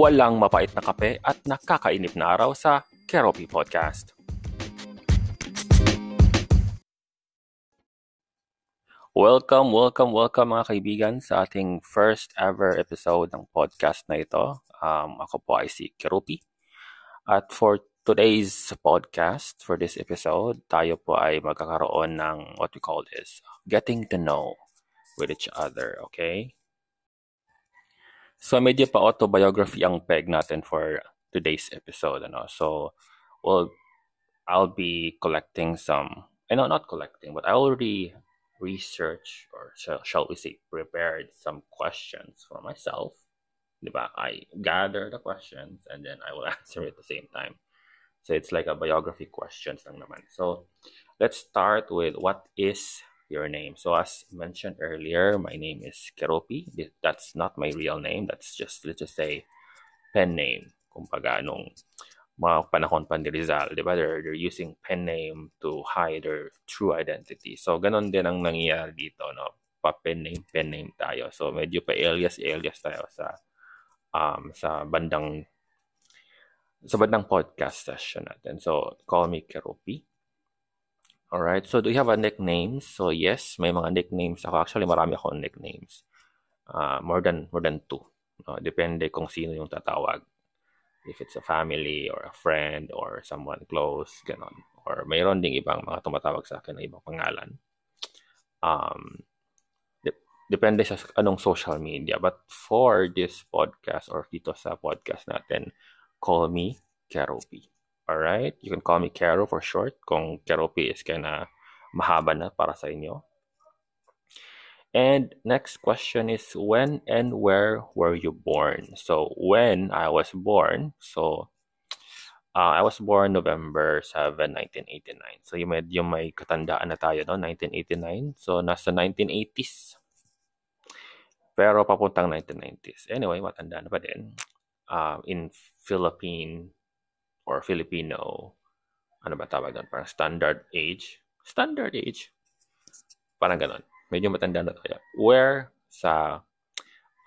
walang mapait na kape at nakakainip na araw sa Keropi Podcast. Welcome, welcome, welcome mga kaibigan sa ating first ever episode ng podcast na ito. Um, ako po ay si Keropi. At for today's podcast, for this episode, tayo po ay magkakaroon ng what we call this, getting to know with each other, okay? So medyo pa autobiography ang peg natin for today's episode, ano. So well I'll be collecting some, eh, I know not collecting, but I already research or shall, shall we say prepared some questions for myself. Diba? I gather the questions and then I will answer at the same time. So it's like a biography questions lang naman. So let's start with what is your name. So as mentioned earlier, my name is Keropi. That's not my real name. That's just, let's just say, pen name. Kumbaga, nung mga panahon pa ni Rizal, di ba? They're, they're using pen name to hide their true identity. So, ganun din ang nangyayari dito, no? Pa pen name, pen name tayo. So, medyo pa alias-alias tayo sa um, sa bandang sa bandang podcast session natin. So, call me Keropi. Alright, so do you have a nickname? So yes, may mga nicknames ako. Actually, marami akong nicknames. Uh, more than more than two. No? Depende kung sino yung tatawag. If it's a family or a friend or someone close, ganon. Or mayroon ding ibang mga tumatawag sa akin na ibang pangalan. Um, de- depende sa anong social media. But for this podcast or dito sa podcast natin, call me Keropi. Alright? You can call me Kero for short kung Keropi is kinda mahaba na para sa inyo. And next question is when and where were you born? So when I was born, so uh, I was born November 7, 1989. So yung medyo may katandaan na tayo, no? 1989. So nasa 1980s. Pero papuntang 1990s. Anyway, matanda pa din. Uh, in Philippine or Filipino, ano ba tawag doon? Parang standard age. Standard age. Parang ganon. Medyo matanda na tayo. Where sa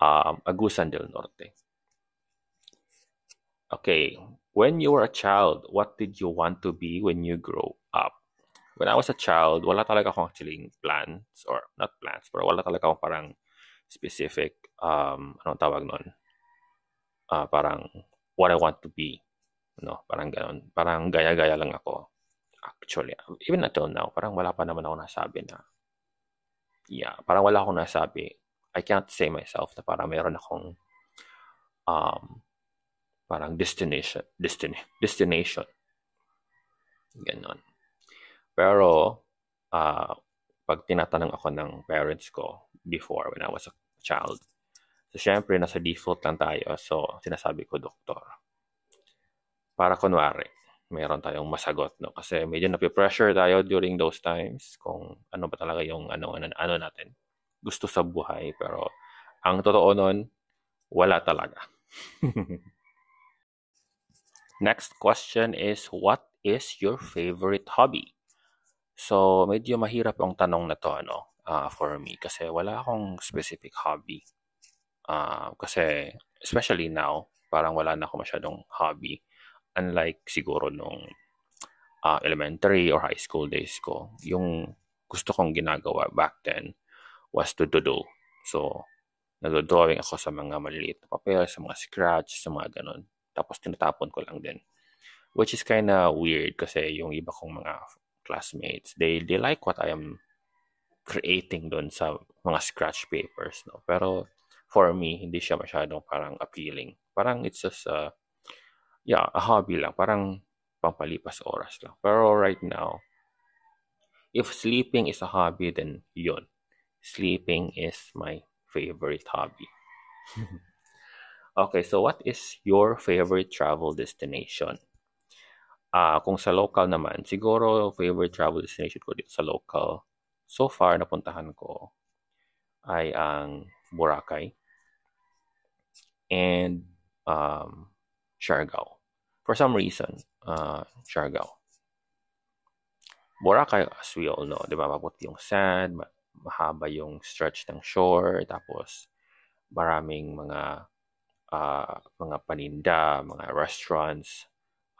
um, Agusan del Norte. Okay. When you were a child, what did you want to be when you grow up? When I was a child, wala talaga akong actually plans or not plans, pero wala talaga akong parang specific, um, anong tawag nun? Uh, parang what I want to be. No, parang ganoon. Parang gaya-gaya lang ako. Actually, even until now, parang wala pa naman ako nasabi na, yeah, parang wala akong nasabi. I can't say myself na parang meron akong, um, parang destination, destiny, destination. Ganon. Pero, uh, pag tinatanong ako ng parents ko before when I was a child, so syempre nasa default lang tayo. So, sinasabi ko, doktor para kunwari, meron tayong masagot, no? Kasi medyo nape-pressure tayo during those times kung ano ba talaga yung ano, ano, ano natin gusto sa buhay. Pero ang totoo nun, wala talaga. Next question is, what is your favorite hobby? So, medyo mahirap ang tanong na to, ano, uh, for me. Kasi wala akong specific hobby. Uh, kasi, especially now, parang wala na ako masyadong hobby unlike siguro nung uh, elementary or high school days ko, yung gusto kong ginagawa back then was to doodle. So, nagdo-drawing ako sa mga maliliit na papel, sa mga scratch, sa mga ganun. Tapos tinatapon ko lang din. Which is kind of weird kasi yung iba kong mga classmates, they, they like what I am creating doon sa mga scratch papers. No? Pero for me, hindi siya masyadong parang appealing. Parang it's just a yeah, a hobby lang. Parang pampalipas oras lang. Pero right now, if sleeping is a hobby, then yun. Sleeping is my favorite hobby. okay, so what is your favorite travel destination? Ah, uh, kung sa local naman, siguro favorite travel destination ko dito sa local so far napuntahan ko ay ang Boracay and um, Siargao. For some reason, uh, Siargao. Boracay, as we all know, di ba, maputi yung sand, mahaba yung stretch ng shore, tapos maraming mga uh, mga paninda, mga restaurants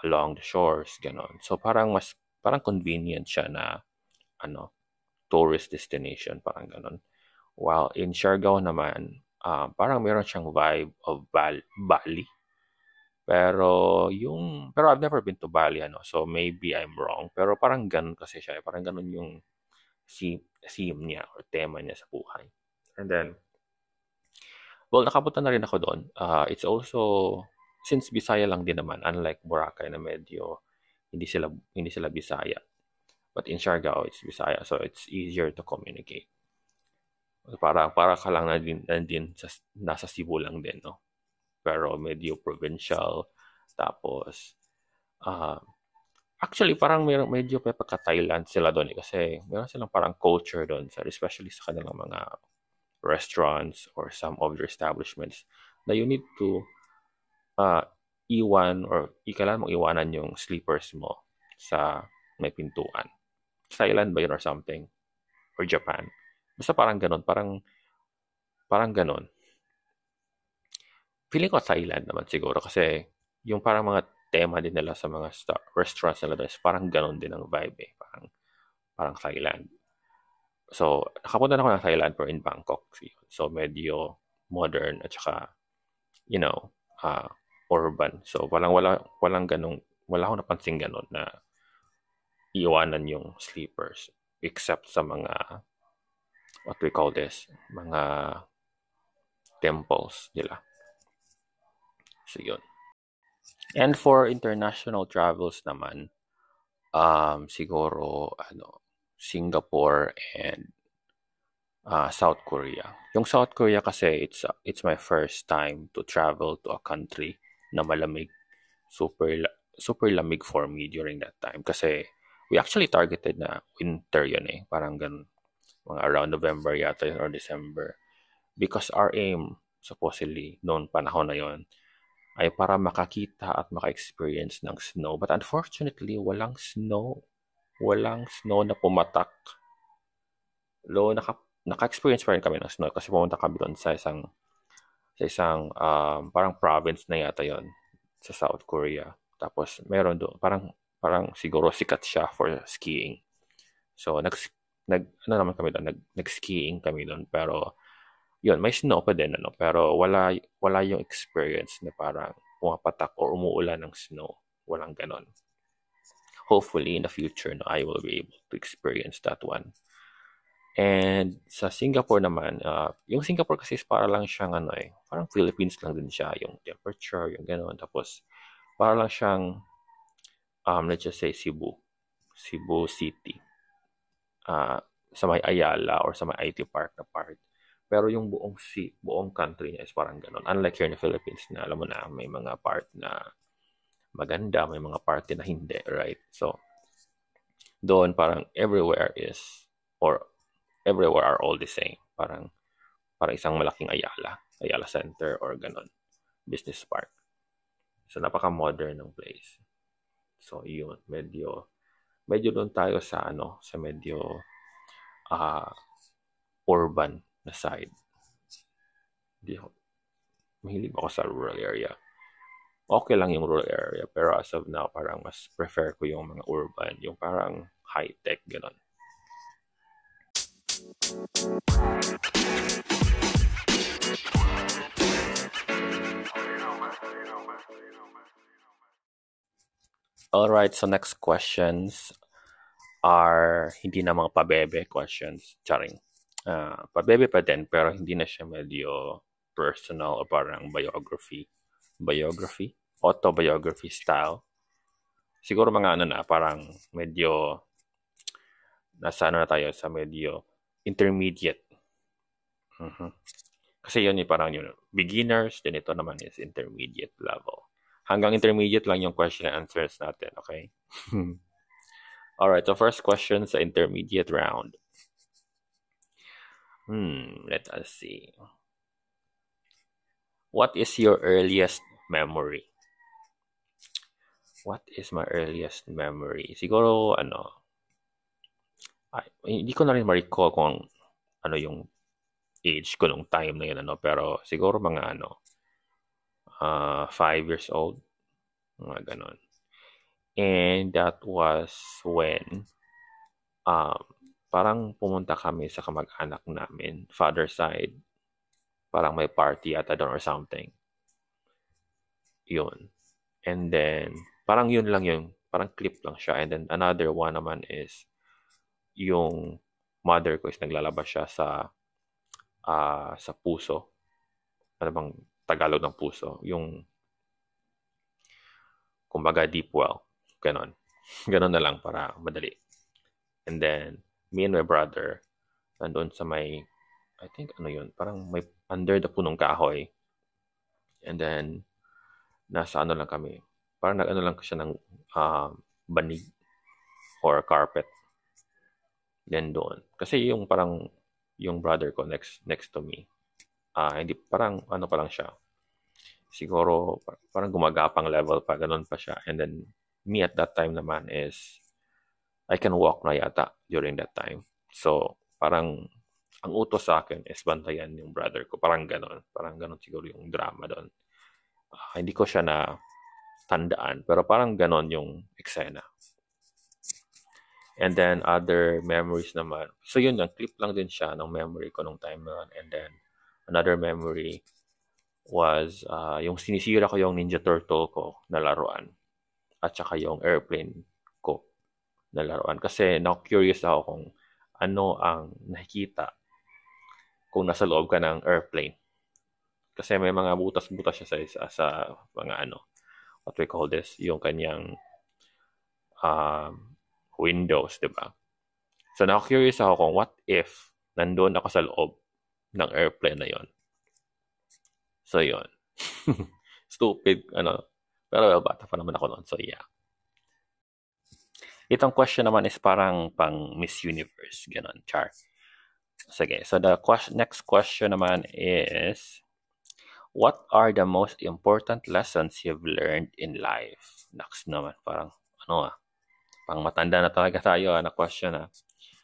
along the shores, ganon. So parang mas parang convenient siya na ano tourist destination, parang ganon. While in Siargao naman, uh, parang meron siyang vibe of Bal- Bali. Pero yung pero I've never been to Bali ano, so maybe I'm wrong. Pero parang ganun kasi siya, parang ganun yung theme, theme niya or tema niya sa buhay. And then Well, nakapunta na rin ako doon. Uh, it's also, since Bisaya lang din naman, unlike Boracay na medyo hindi sila hindi sila Bisaya. But in Siargao, it's Bisaya, so it's easier to communicate. Para para ka lang na din, na din sa, nasa Cebu lang din, no? Pero medyo provincial. Tapos, uh, actually, parang may, medyo may pagka-Thailand sila doon eh, kasi meron silang parang culture doon, especially sa kanilang mga restaurants or some of your establishments na you need to uh, iwan or ikalan mong iwanan yung sleepers mo sa may pintuan. Thailand ba yun or something? Or Japan? Basta parang ganun. Parang, parang ganun. Feeling ko Thailand naman siguro kasi yung parang mga tema din nila sa mga star, restaurants nila is parang ganun din ang vibe eh. Parang, parang Thailand. So, nakapunta na ako ng Thailand pero in Bangkok. So, medyo modern at saka, you know, uh, urban. So, walang, wala, walang ganong, wala akong napansin ganon na iwanan yung sleepers except sa mga what we call this, mga temples nila. So, yun. And for international travels naman, um, siguro, ano, Singapore, and uh, South Korea. Yung South Korea kasi, it's, uh, it's my first time to travel to a country na malamig. Super, super lamig for me during that time. Kasi we actually targeted na winter yun eh. Parang ganun. Mga around November yata or December. Because our aim, supposedly, noon panahon na yon ay para makakita at maka-experience ng snow. But unfortunately, walang snow walang snow na pumatak. Lo, naka, naka-experience pa rin kami ng snow kasi pumunta kami doon sa isang sa isang um, parang province na yata yon sa South Korea. Tapos meron doon, parang parang siguro sikat siya for skiing. So nag nag ano naman kami doon, nag nag-skiing kami doon pero yun, may snow pa din ano, pero wala wala yung experience na parang pumapatak or umuulan ng snow. Walang ganon hopefully in the future no, I will be able to experience that one. And sa Singapore naman, uh, yung Singapore kasi para lang siyang ano eh, parang Philippines lang din siya, yung temperature, yung gano'n. Tapos, para lang siyang, um, let's just say Cebu, Cebu City. Uh, sa may Ayala or sa may IT Park na part. Pero yung buong si buong country niya is parang gano'n. Unlike here in the Philippines na alam mo na may mga part na maganda, may mga party na hindi, right? So, doon parang everywhere is, or everywhere are all the same. Parang, parang isang malaking Ayala, Ayala Center or ganon, business park. So, napaka-modern ng place. So, yun, medyo, medyo doon tayo sa ano, sa medyo uh, urban na side. Hindi ako, mahilig ako sa rural area okay lang yung rural area. Pero as of now, parang mas prefer ko yung mga urban, yung parang high-tech, gano'n. Alright, so next questions are hindi na mga pabebe questions. Charing. Uh, pabebe pa din, pero hindi na siya medyo personal o parang biography biography, autobiography style. Siguro mga ano na, parang medyo nasa ano na tayo sa medyo intermediate. Mm-hmm. Kasi yun yung parang yun, beginners, then ito naman is intermediate level. Hanggang intermediate lang yung question and answers natin, okay? Alright, so first question sa intermediate round. Hmm, let us see. What is your earliest memory? What is my earliest memory? Siguro, ano, ay, hindi ko na rin ma-recall kung ano yung age ko nung time na yun, ano, pero siguro mga ano, uh, five years old. Mga ganon. And that was when um, parang pumunta kami sa kamag-anak namin, father side. Parang may party ata doon or something. Yun. And then, parang yun lang yung, parang clip lang siya. And then another one naman is, yung mother ko is naglalabas siya sa uh, sa puso. Ano bang Tagalog ng puso? Yung kumbaga deep well. Ganon. Ganon na lang para madali. And then, me and my brother, nandun sa may, I think ano yun, parang may under the punong kahoy. And then, nasa ano lang kami, parang nag-ano lang siya ng uh, banig or carpet. Then doon. Kasi yung parang, yung brother ko next next to me, uh, hindi, parang ano pa lang siya. Siguro, parang gumagapang level pa, ganun pa siya. And then, me at that time naman is, I can walk na yata during that time. So, parang, ang utos sa akin is bantayan yung brother ko. Parang ganon. Parang ganon siguro yung drama doon. Uh, hindi ko siya na tandaan, pero parang ganon yung eksena. And then, other memories naman. So, yun, yung clip lang din siya ng memory ko nung time na And then, another memory was uh, yung sinisira ko yung Ninja Turtle ko na laruan at saka yung airplane na laruan. Kasi na-curious ako kung ano ang nakikita kung nasa loob ka ng airplane. Kasi may mga butas-butas siya sa, sa, sa mga ano, what we call this, yung kanyang um, windows, di ba? So, na-curious ako kung what if nandoon ako sa loob ng airplane na yon. So, yon. Stupid, ano, pero well, bata pa naman ako noon. So, yeah. Itong question naman is parang pang Miss Universe. Ganon, char. Sige. So, the question, next question naman is, what are the most important lessons you've learned in life? Next naman, parang, ano ah, pang matanda na talaga tayo ah, na question ah.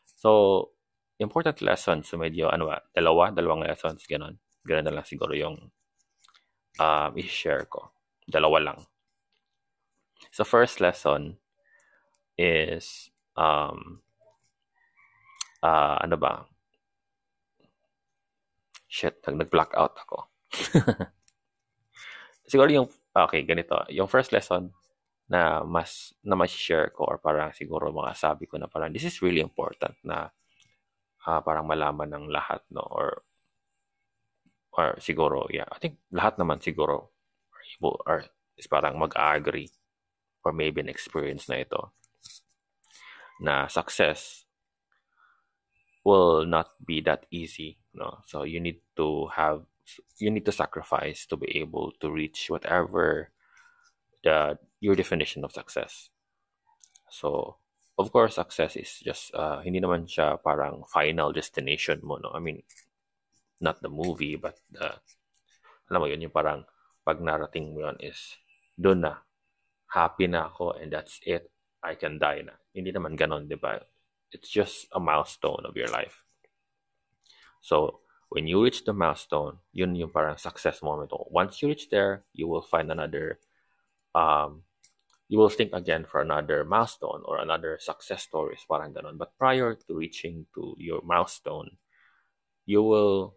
So, important lessons, so medyo, ano ah, dalawa, dalawang lessons, ganon. Ganon na lang siguro yung um, i-share ko. Dalawa lang. So first lesson is um uh, ano ba? Shit, nag-black out ako. siguro yung okay, ganito. Yung first lesson na mas na mas share ko or parang siguro mga sabi ko na parang this is really important na uh, parang malaman ng lahat no or or siguro yeah I think lahat naman siguro or, or is parang mag-agree or maybe an experience na ito na success will not be that easy no? So you need to have you need to sacrifice to be able to reach whatever the your definition of success. So of course success is just uh, hindi naman siya parang final destination mo no? I mean not the movie but the alam mo yun yung parang pag narating mo yun is doon na happy na ako and that's it. I can die na. Hindi naman ganon, di ba? It's just a milestone of your life. So, when you reach the milestone, yun yung parang success moment. Once you reach there, you will find another, um, you will think again for another milestone or another success stories, parang ganon. But prior to reaching to your milestone, you will,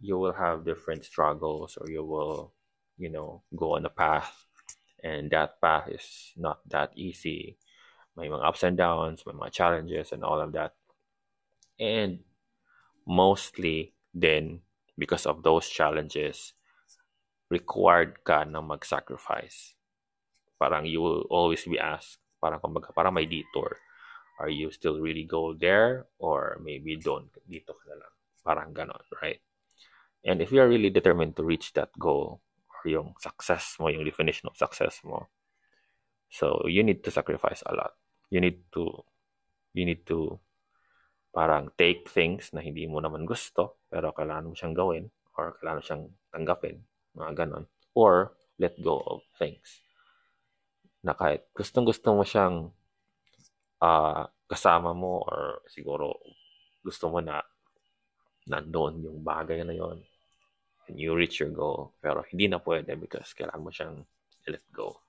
you will have different struggles or you will, you know, go on a path and that path is not that easy. May mga ups and downs, may mga challenges and all of that. And mostly then because of those challenges, required ka na mag-sacrifice. Parang you will always be asked, parang kumbaga, parang may detour. Are you still really go there? Or maybe don't, dito ka na lang. Parang ganon, right? And if you are really determined to reach that goal, yung success mo, yung definition of success mo. So, you need to sacrifice a lot. You need to, you need to parang take things na hindi mo naman gusto, pero kailangan mo siyang gawin, or kailangan mo siyang tanggapin, mga ganon. Or, let go of things. Na kahit gustong gusto mo siyang uh, kasama mo, or siguro gusto mo na nandoon yung bagay na yon and you reach your goal. Pero hindi na pwede because kailangan mo siyang let go.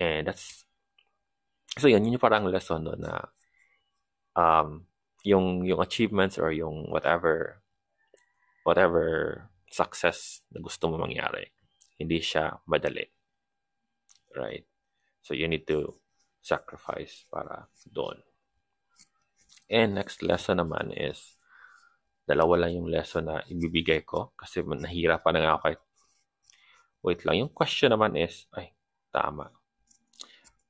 And that's, so yun, yun yung parang lesson no, na um, yung, yung achievements or yung whatever, whatever success na gusto mo mangyari, hindi siya madali. Right? So you need to sacrifice para doon. And next lesson naman is, dalawa lang yung lesson na ibibigay ko kasi nahirapan na nga ako kahit wait lang. Yung question naman is, ay, tama.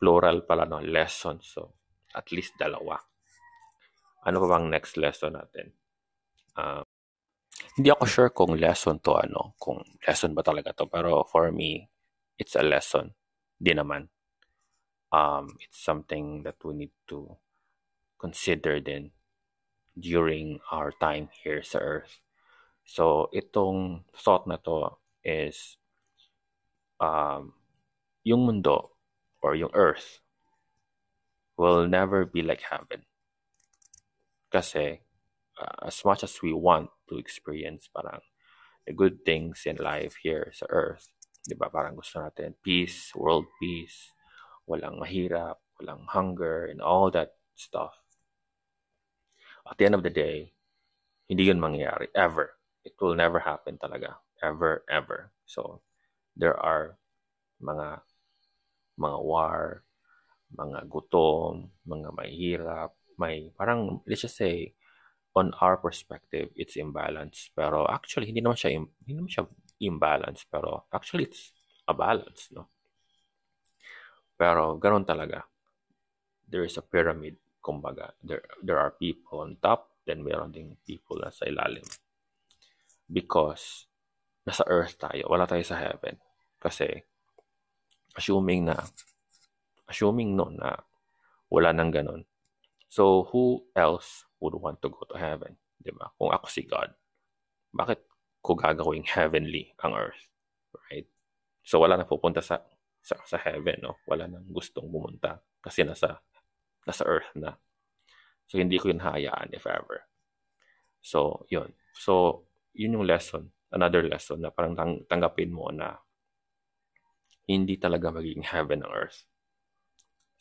Plural pala no, lesson. So, at least dalawa. Ano pa bang next lesson natin? Uh, hindi ako sure kung lesson to ano, kung lesson ba talaga to. Pero for me, it's a lesson. Di naman. Um, it's something that we need to consider din during our time here sa Earth. So, itong thought na to is um, yung mundo or yung Earth will never be like heaven. Kasi uh, as much as we want to experience parang the good things in life here sa earth, 'di ba? Parang gusto natin peace, world peace, walang mahirap, walang hunger and all that stuff. At the end of the day, hindi yun mangyayari ever. It will never happen talaga. Ever, ever. So, there are mga mga war, mga gutom, mga mahirap, may parang let's just say on our perspective, it's imbalance. Pero actually, hindi naman siya, hindi naman siya imbalance. Pero actually, it's a balance, no? Pero ganun talaga. There is a pyramid, kumbaga. There, there are people on top, then meron ding people na sa ilalim. Because, nasa earth tayo, wala tayo sa heaven. Kasi, assuming na, assuming no, na wala nang ganun. So, who else would want to go to heaven. Di ba? Kung ako si God, bakit ko gagawing heavenly ang earth? Right? So, wala na pupunta sa, sa, sa heaven, no? Wala nang gustong pumunta kasi nasa, nasa earth na. So, hindi ko yun hayaan if ever. So, yun. So, yun yung lesson. Another lesson na parang tang- tanggapin mo na hindi talaga magiging heaven ang earth.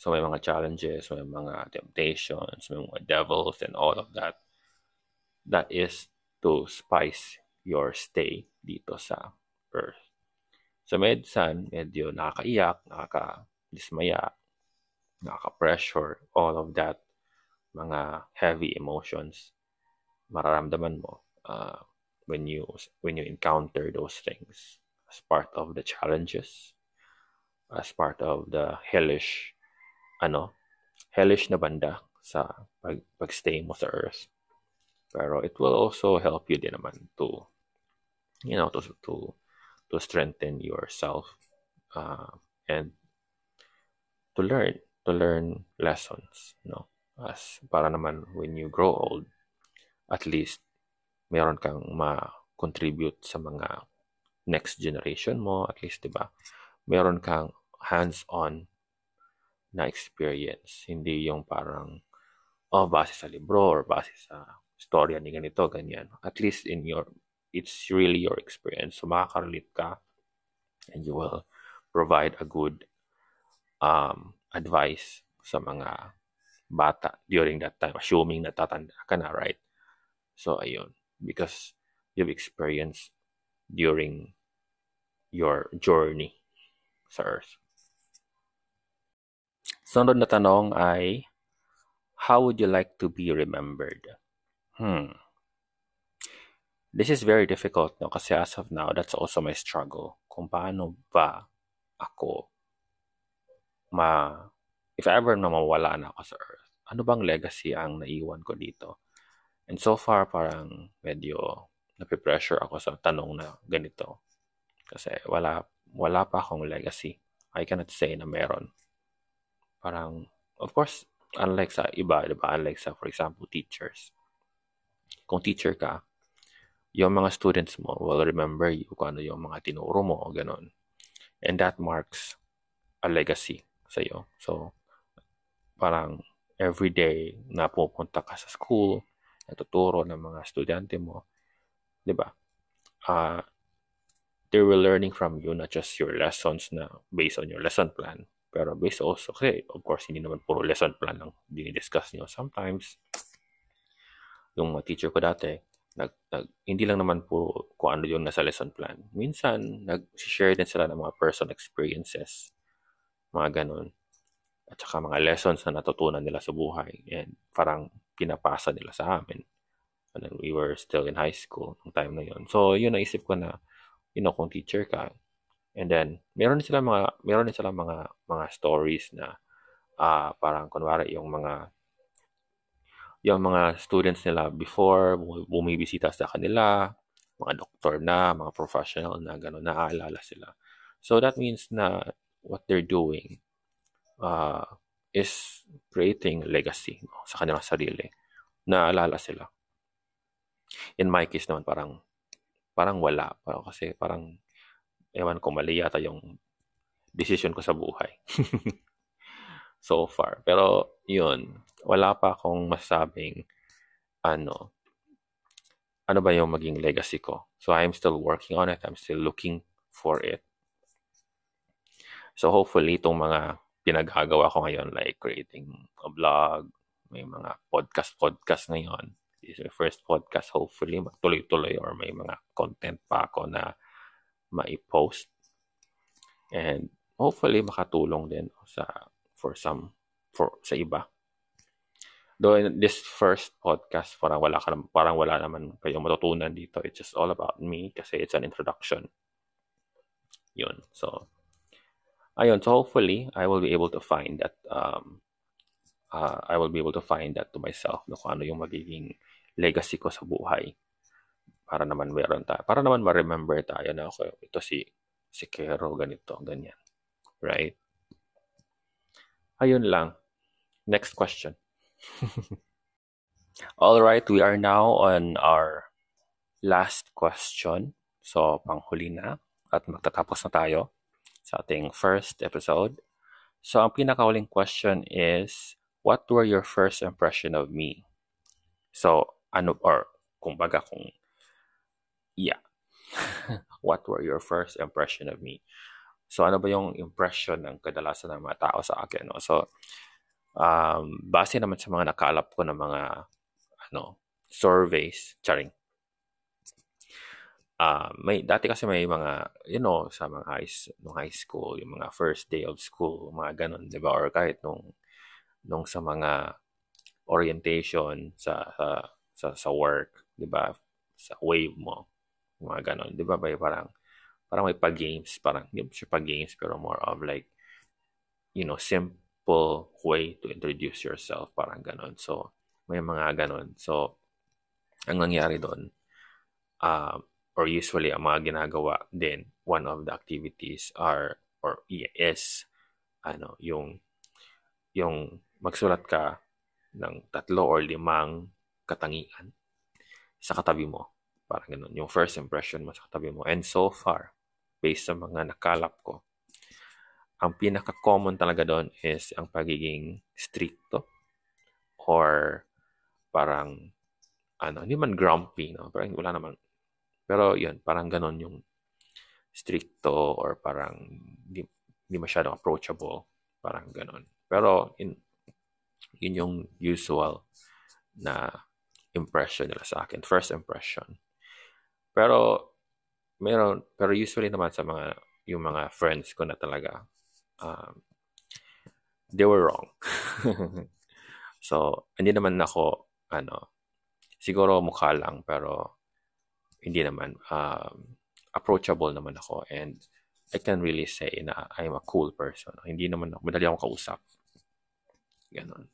So may mga challenges, may mga temptations, may mga devils and all of that. That is to spice your stay dito sa earth. So medsan, medyo nakakaiyak, nakaka-dismaya, nakaka-pressure, all of that, mga heavy emotions, mararamdaman mo uh, when you when you encounter those things as part of the challenges, as part of the hellish ano, hellish na banda sa pag, pagstay mo sa earth. Pero it will also help you din naman to, you know, to, to, to strengthen yourself uh, and to learn, to learn lessons, no? As para naman when you grow old, at least meron kang ma-contribute sa mga next generation mo, at least, di ba? Meron kang hands-on na experience. Hindi yung parang, oh, base sa libro or base sa storya ni ganito, ganyan. At least in your, it's really your experience. So makaka-relate ka and you will provide a good um, advice sa mga bata during that time, assuming na tatanda ka na, right? So, ayun. Because you've experienced during your journey sa Earth. Sunod na tanong ay, how would you like to be remembered? Hmm. This is very difficult no? Kasi as of now that's also my struggle. Kung paano ba ako ma if ever na mawala na ako sa earth ano bang legacy ang naiwan ko dito? And so far parang medyo napipressure ako sa tanong na ganito. Kasi wala wala pa akong legacy. I cannot say na meron Parang, of course, unlike sa iba, di ba? Unlike sa, for example, teachers. Kung teacher ka, yung mga students mo will remember you kung ano yung mga tinuro mo, ganun. And that marks a legacy sa iyo. So, parang every day na pupunta ka sa school, natuturo ng mga estudyante mo, di ba? Uh, they were learning from you, not just your lessons na based on your lesson plan, pero based also, kasi of course, hindi naman puro lesson plan lang dinidiscuss nyo. Sometimes, yung mga teacher ko dati, nag, nag, hindi lang naman po kung ano yung nasa lesson plan. Minsan, nag-share din sila ng mga personal experiences, mga ganun. At saka mga lessons na natutunan nila sa buhay. And parang pinapasa nila sa amin. And then we were still in high school ng time na yun. So, yun naisip ko na, you know, kung teacher ka, and then, meron din sila mga, meron din sila mga, mga stories na, uh, parang, kunwari, yung mga, yung mga students nila before, bumibisita sa kanila, mga doktor na, mga professional na, gano'n, naaalala sila. So, that means na what they're doing uh, is creating legacy no, sa kanilang sarili. Naalala sila in my case naman parang parang wala. Parang kasi parang ewan ko mali yata yung decision ko sa buhay. so far. Pero yun, wala pa akong masabing ano ano ba yung maging legacy ko. So I'm still working on it. I'm still looking for it. So hopefully itong mga pinagagawa ko ngayon like creating a blog, may mga podcast podcast ngayon is my first podcast. Hopefully, magtuloy-tuloy or may mga content pa ako na ma-post. And hopefully, makatulong din sa for some for sa iba. Though in this first podcast, parang wala ka parang wala naman kayong matutunan dito. It's just all about me kasi it's an introduction. Yun. So, ayun. So, hopefully, I will be able to find that um, uh, I will be able to find that to myself no, kung ano yung magiging legacy ko sa buhay. Para naman meron tayo. Para naman ma-remember tayo na ako, ito si, si Kero, ganito, ganyan. Right? Ayun lang. Next question. All right, we are now on our last question. So, panghuli na at magtatapos na tayo sa ating first episode. So, ang pinakahuling question is, what were your first impression of me? So, ano, or kumbaga kung, yeah, what were your first impression of me? So, ano ba yung impression ng kadalasan ng mga tao sa akin? No? So, um, base naman sa mga nakalap ko ng mga ano, surveys, charing. Uh, may dati kasi may mga you know sa mga high, nung high school yung mga first day of school mga ganun 'di ba or kahit nung nung sa mga orientation sa, sa sa sa work, 'di ba? Sa wave mo. Mga ganon, 'di ba? May parang parang may pag-games, parang hindi siya pag-games pero more of like you know, simple way to introduce yourself, parang ganon. So, may mga ganon. So, ang nangyari doon, uh, or usually ang mga ginagawa din, one of the activities are, or is, ano, yung, yung magsulat ka ng tatlo or limang katangian sa katabi mo. Parang ganun. Yung first impression mo sa katabi mo. And so far, based sa mga nakalap ko, ang pinaka-common talaga doon is ang pagiging stricto or parang ano, hindi man grumpy, no? Parang wala naman. Pero yun, parang ganon yung stricto or parang hindi, hindi masyadong approachable. Parang ganon. Pero in, yun yung usual na impression nila sa akin. First impression. Pero, meron, pero usually naman sa mga, yung mga friends ko na talaga, um, they were wrong. so, hindi naman ako, ano, siguro mukha lang, pero hindi naman, um, approachable naman ako and I can really say na I'm a cool person. Hindi naman ako, madali akong kausap. Ganon.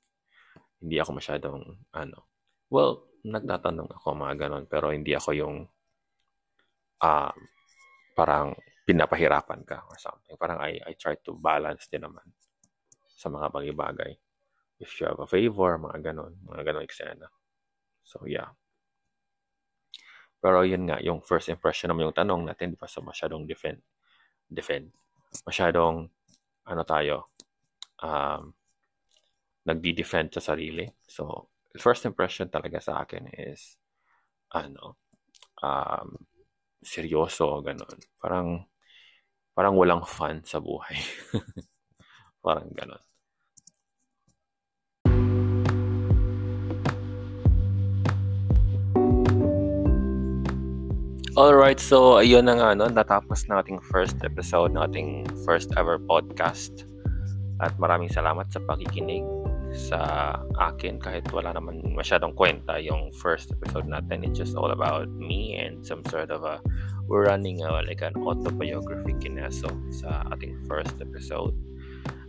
Hindi ako masyadong, ano, well, nagtatanong ako mga ganon, pero hindi ako yung uh, parang pinapahirapan ka or something. Parang I, I try to balance din naman sa mga bagay-bagay. If you have a favor, mga ganon, mga ganon eksena. So, yeah. Pero yun nga, yung first impression naman yung tanong natin, di ba sa masyadong defend, defend. Masyadong, ano tayo, um, nagdi-defend sa sarili. So, first impression talaga sa akin is, ano, um, seryoso, ganon. Parang, parang walang fun sa buhay. parang ganon. Alright, so ayun na nga, no? natapos na ating first episode ng ating first ever podcast. At maraming salamat sa pakikinig sa akin kahit wala naman masyadong kwenta yung first episode natin. It's just all about me and some sort of a, we're running a, like an autobiography kineso sa ating first episode.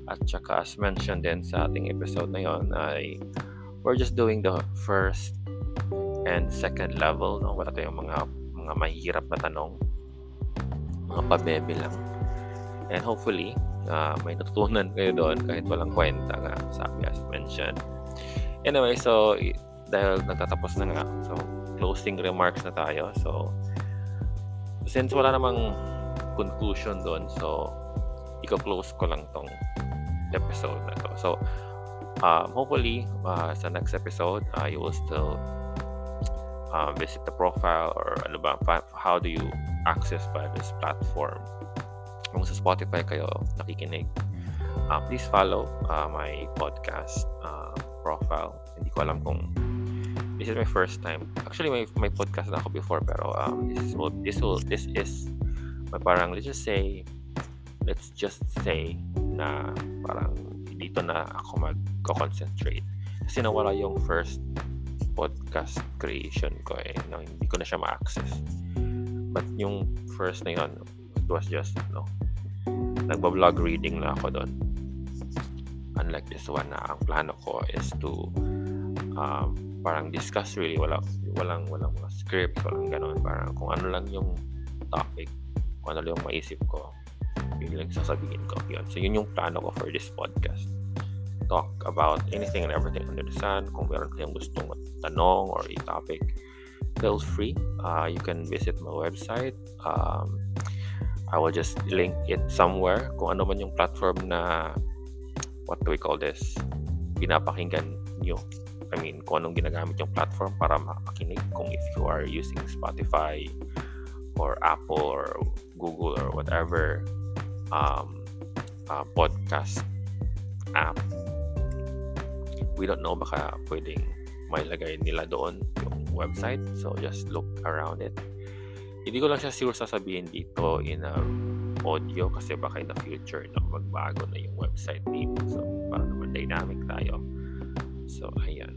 At saka as mentioned din sa ating episode na yon ay we're just doing the first and second level. No? Wala tayong mga mga mahirap na tanong. Mga pabebe lang. And hopefully, uh, may natutunan kayo doon kahit walang kwenta nga, sabi as mentioned. Anyway, so, dahil nagtatapos na nga, so, closing remarks na tayo. So, since wala namang conclusion doon, so, iko-close ko lang tong episode na to. So, um, hopefully, uh, sa next episode, uh, you will still uh, visit the profile or ano ba, how do you access by this platform. Kung sa Spotify kayo nakikinig, uh, please follow uh, my podcast uh, profile. Hindi ko alam kung this is my first time. Actually, may may podcast na ako before pero um, this is this will this is my parang let's just say let's just say na parang dito na ako mag-concentrate kasi nawala yung first podcast creation ko eh, no, hindi ko na siya ma-access. But yung first na yun, was just, no, nagba-vlog reading na ako doon. Unlike this one na ang plano ko is to um, parang discuss really, wala, walang, walang mga scripts, walang ganun. Parang kung ano lang yung topic, kung ano lang yung maisip ko, yun lang sasabihin ko. Yun. So, yun yung plano ko for this podcast talk about anything and everything under the sun. Kung meron kayong gustong tanong or i-topic, feel free. Uh, you can visit my website. Um, I will just link it somewhere. Kung ano man yung platform na, what do we call this, pinapakinggan nyo. I mean, kung anong ginagamit yung platform para makinig. Kung if you are using Spotify or Apple or Google or whatever um, uh, podcast app we don't know baka pwedeng mailagay nila doon yung website. So, just look around it. Hindi ko lang siya sure sasabihin dito in a audio kasi baka in the future no, magbago na yung website name. So, para naman dynamic tayo. So, ayan.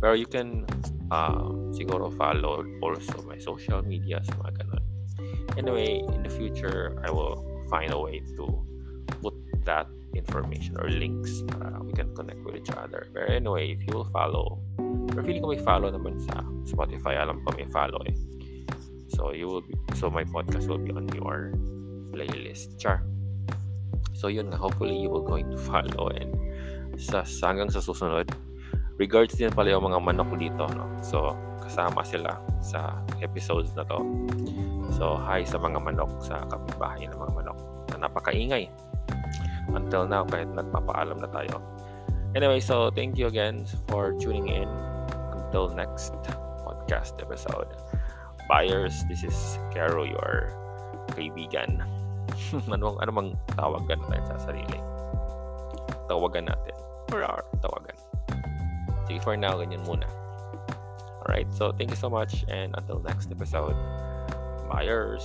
Pero you can uh, siguro follow also my social media sa mga ganun. Anyway, in the future, I will find a way to put that information or links para we can connect with each other. But anyway, if you will follow, or feeling ko may follow naman sa Spotify, alam ko may follow eh. So you will be, so my podcast will be on your playlist. Char. So yun nga, hopefully you will going to follow and sa hanggang sa susunod. Regards din pala yung mga manok dito, no? So, kasama sila sa episodes na to. So, hi sa mga manok sa kapitbahay ng mga manok na napakaingay until now kahit nagpapaalam na tayo. Anyway, so thank you again for tuning in. Until next podcast episode. Buyers, this is Caro, your kaibigan. ano, ano mang tawagan natin sa sarili? Tawagan natin. Or our tawagan. Sige, for now, ganyan muna. Alright, so thank you so much and until next episode. Buyers!